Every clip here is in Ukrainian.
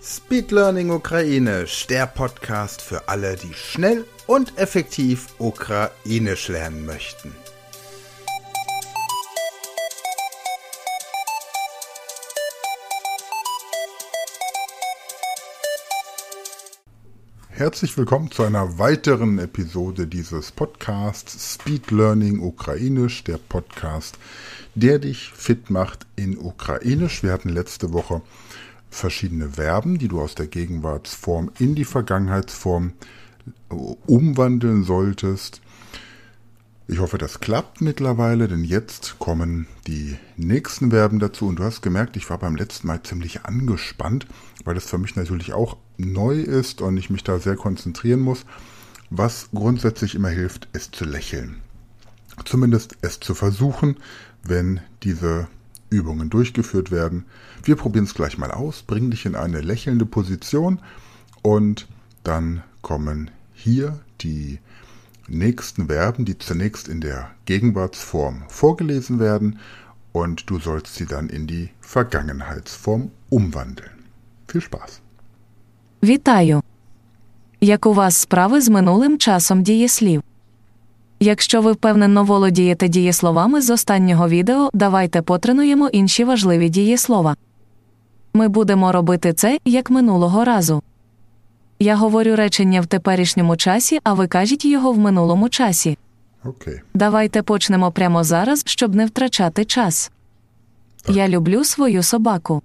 Speed Learning Ukrainisch, der Podcast für alle, die schnell und effektiv Ukrainisch lernen möchten. Herzlich willkommen zu einer weiteren Episode dieses Podcasts Speed Learning Ukrainisch, der Podcast, der dich fit macht in Ukrainisch. Wir hatten letzte Woche verschiedene Verben, die du aus der Gegenwartsform in die Vergangenheitsform äh, umwandeln solltest. Ich hoffe, das klappt mittlerweile, denn jetzt kommen die nächsten Verben dazu. Und du hast gemerkt, ich war beim letzten Mal ziemlich angespannt, weil das für mich natürlich auch neu ist und ich mich da sehr konzentrieren muss. Was grundsätzlich immer hilft, ist zu lächeln. Zumindest es zu versuchen, wenn diese Übungen durchgeführt werden. Wir probieren es gleich mal aus, bringen dich in eine lächelnde Position und dann kommen hier die nächsten Verben, die zunächst in der Gegenwartsform vorgelesen werden und du sollst sie dann in die Vergangenheitsform umwandeln. Viel Spaß. Вітаю! Як у вас справи з минулим часом дієслів? Якщо ви впевнено володієте дієсловами з останнього відео, давайте потренуємо інші важливі дієслова. Ми будемо робити це як минулого разу. Я говорю речення в теперішньому часі, а ви кажіть його в минулому часі. Okay. Давайте почнемо прямо зараз, щоб не втрачати час. Я люблю свою собаку.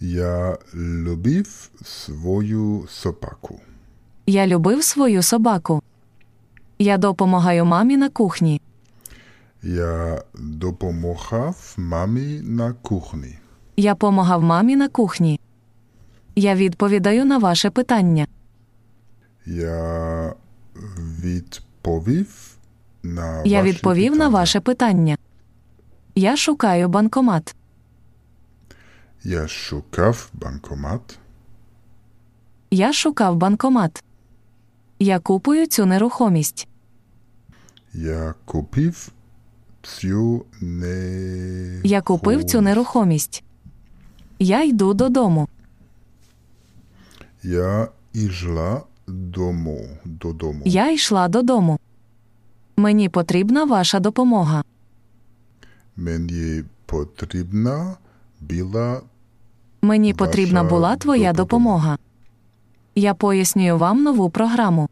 Я любив свою собаку. Я любив свою собаку. Я допомагаю мамі на кухні. Я допомагав мамі на кухні. Я помагав мамі на кухні. Я відповідаю на ваше питання. Я відповів на Я ваші відповів на ваше питання. Я шукаю банкомат. Я шукав банкомат. Я шукав банкомат. Я купую цю нерухомість. Я купив цю не... Я купив цю нерухомість. Я йду додому. Я ішла дому, додому. Я йшла додому. Мені потрібна ваша допомога. Мені потрібна була Мені потрібна була твоя допомога. Я пояснюю вам нову програму.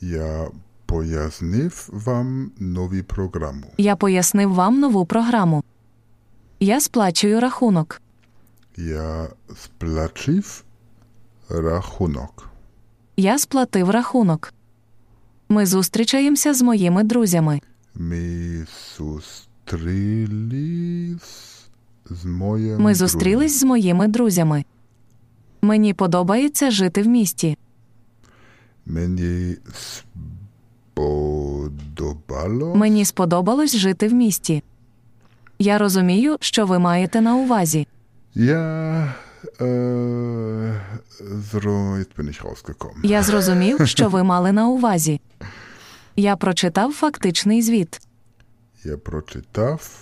Я пояснив вам нову програму. Я пояснив вам нову програму. Я сплачую рахунок. Я сплачив рахунок. Я сплатив рахунок. Ми зустрічаємося з моїми друзями. Ми зустрілись з моїм Ми зустрілись з моїми друзями. Мені подобається жити в місті. Мені сподобало. Мені сподобалось жити в місті. Я розумію, що ви маєте на увазі. Я äh, so, jetzt bin ich rausgekommen. Я зрозумів, що ви мали на увазі. Я прочитав фактичний звіт. Я прочитав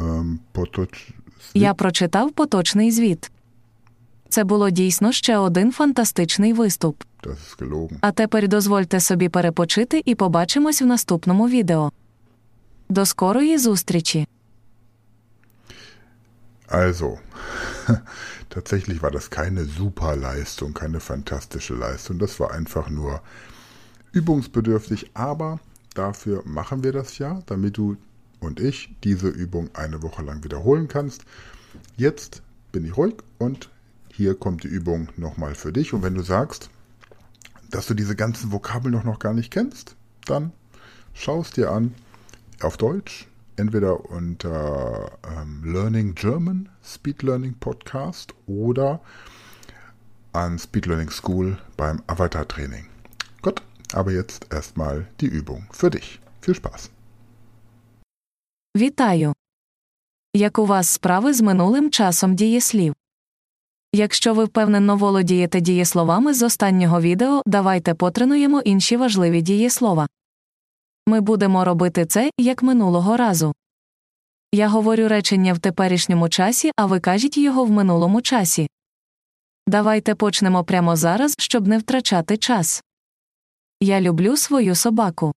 ем, поточ... Я прочитав поточний звіт. Це було дійсно ще один фантастичний виступ. Das ist gelogen. А тепер дозвольте собі перепочити і побачимось в наступному відео. До скорої зустрічі! Also, tatsächlich war das keine super Leistung, keine fantastische Leistung. Das war einfach nur übungsbedürftig, aber dafür machen wir das ja, damit du und ich diese Übung eine Woche lang wiederholen kannst. Jetzt bin ich ruhig und hier kommt die Übung nochmal für dich. Und wenn du sagst, dass du diese ganzen Vokabeln noch, noch gar nicht kennst, dann schau es dir an auf Deutsch, entweder unter ähm, Learning German, Speed Learning Podcast oder an Speed Learning School beim Avatar Training. Gut, aber jetzt erstmal die Übung für dich. Viel Spaß. Вітаю! Як у вас справи з минулим часом дієслів? Якщо ви впевнено володієте дієсловами з останнього відео, давайте потренуємо інші важливі дієслова. Ми будемо робити це як минулого разу. Я говорю речення в теперішньому часі, а ви кажіть його в минулому часі. Давайте почнемо прямо зараз, щоб не втрачати час. Я люблю свою собаку.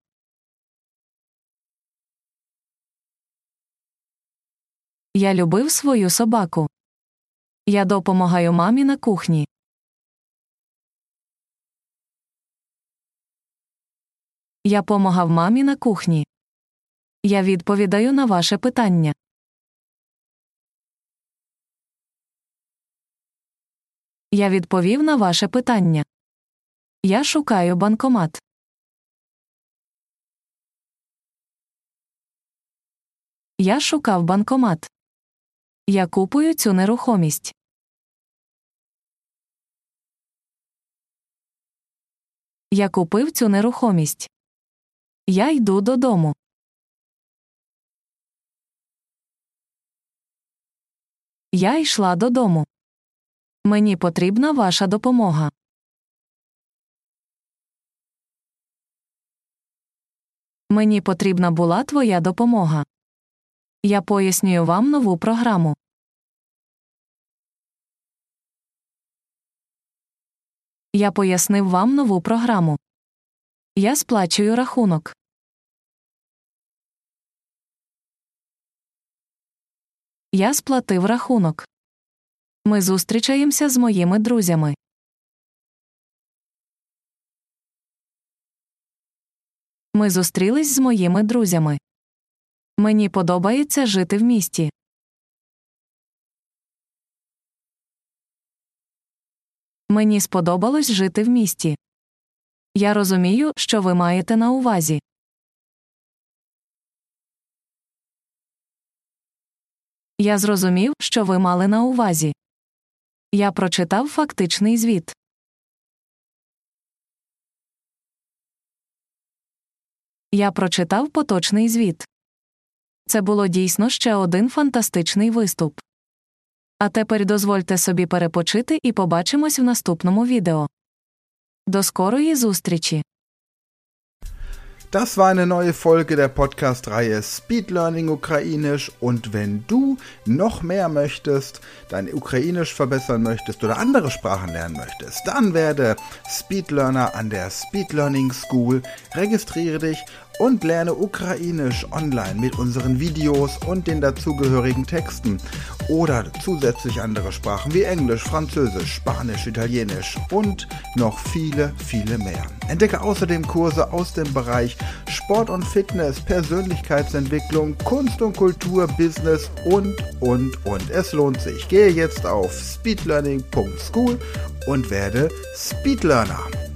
Я любив свою собаку. Я допомагаю мамі на кухні. Я помагав мамі на кухні. Я відповідаю на ваше питання. Я відповів на ваше питання. Я шукаю банкомат. Я шукав банкомат. Я купую цю нерухомість. Я купив цю нерухомість. Я йду додому. Я йшла додому. Мені потрібна ваша допомога. Мені потрібна була твоя допомога. Я пояснюю вам нову програму. Я пояснив вам нову програму. Я сплачую рахунок. Я сплатив рахунок. Ми зустрічаємося з моїми друзями. Ми зустрілись з моїми друзями. Мені подобається жити в місті. Мені сподобалось жити в місті. Я розумію, що ви маєте на увазі. Я зрозумів, що ви мали на увазі. Я прочитав фактичний звіт. Я прочитав поточний звіт. Це було дійсно ще один фантастичний виступ. А тепер дозвольте собі перепочити і побачимось в наступному відео. До скорої зустрічі! Das war eine neue Folge der Podcast-Reihe Speed Learning Ukrainisch und wenn du noch mehr möchtest, dein Ukrainisch verbessern möchtest oder andere Sprachen lernen möchtest, dann werde Speed Learner an der Speed Learning School, registriere dich und lerne Ukrainisch online mit unseren Videos und den dazugehörigen Texten oder zusätzlich andere Sprachen wie Englisch, Französisch, Spanisch, Italienisch und noch viele, viele mehr. Entdecke außerdem Kurse aus dem Bereich Sport und Fitness, Persönlichkeitsentwicklung, Kunst und Kultur, Business und, und, und. Es lohnt sich. Gehe jetzt auf speedlearning.school und werde Speedlearner.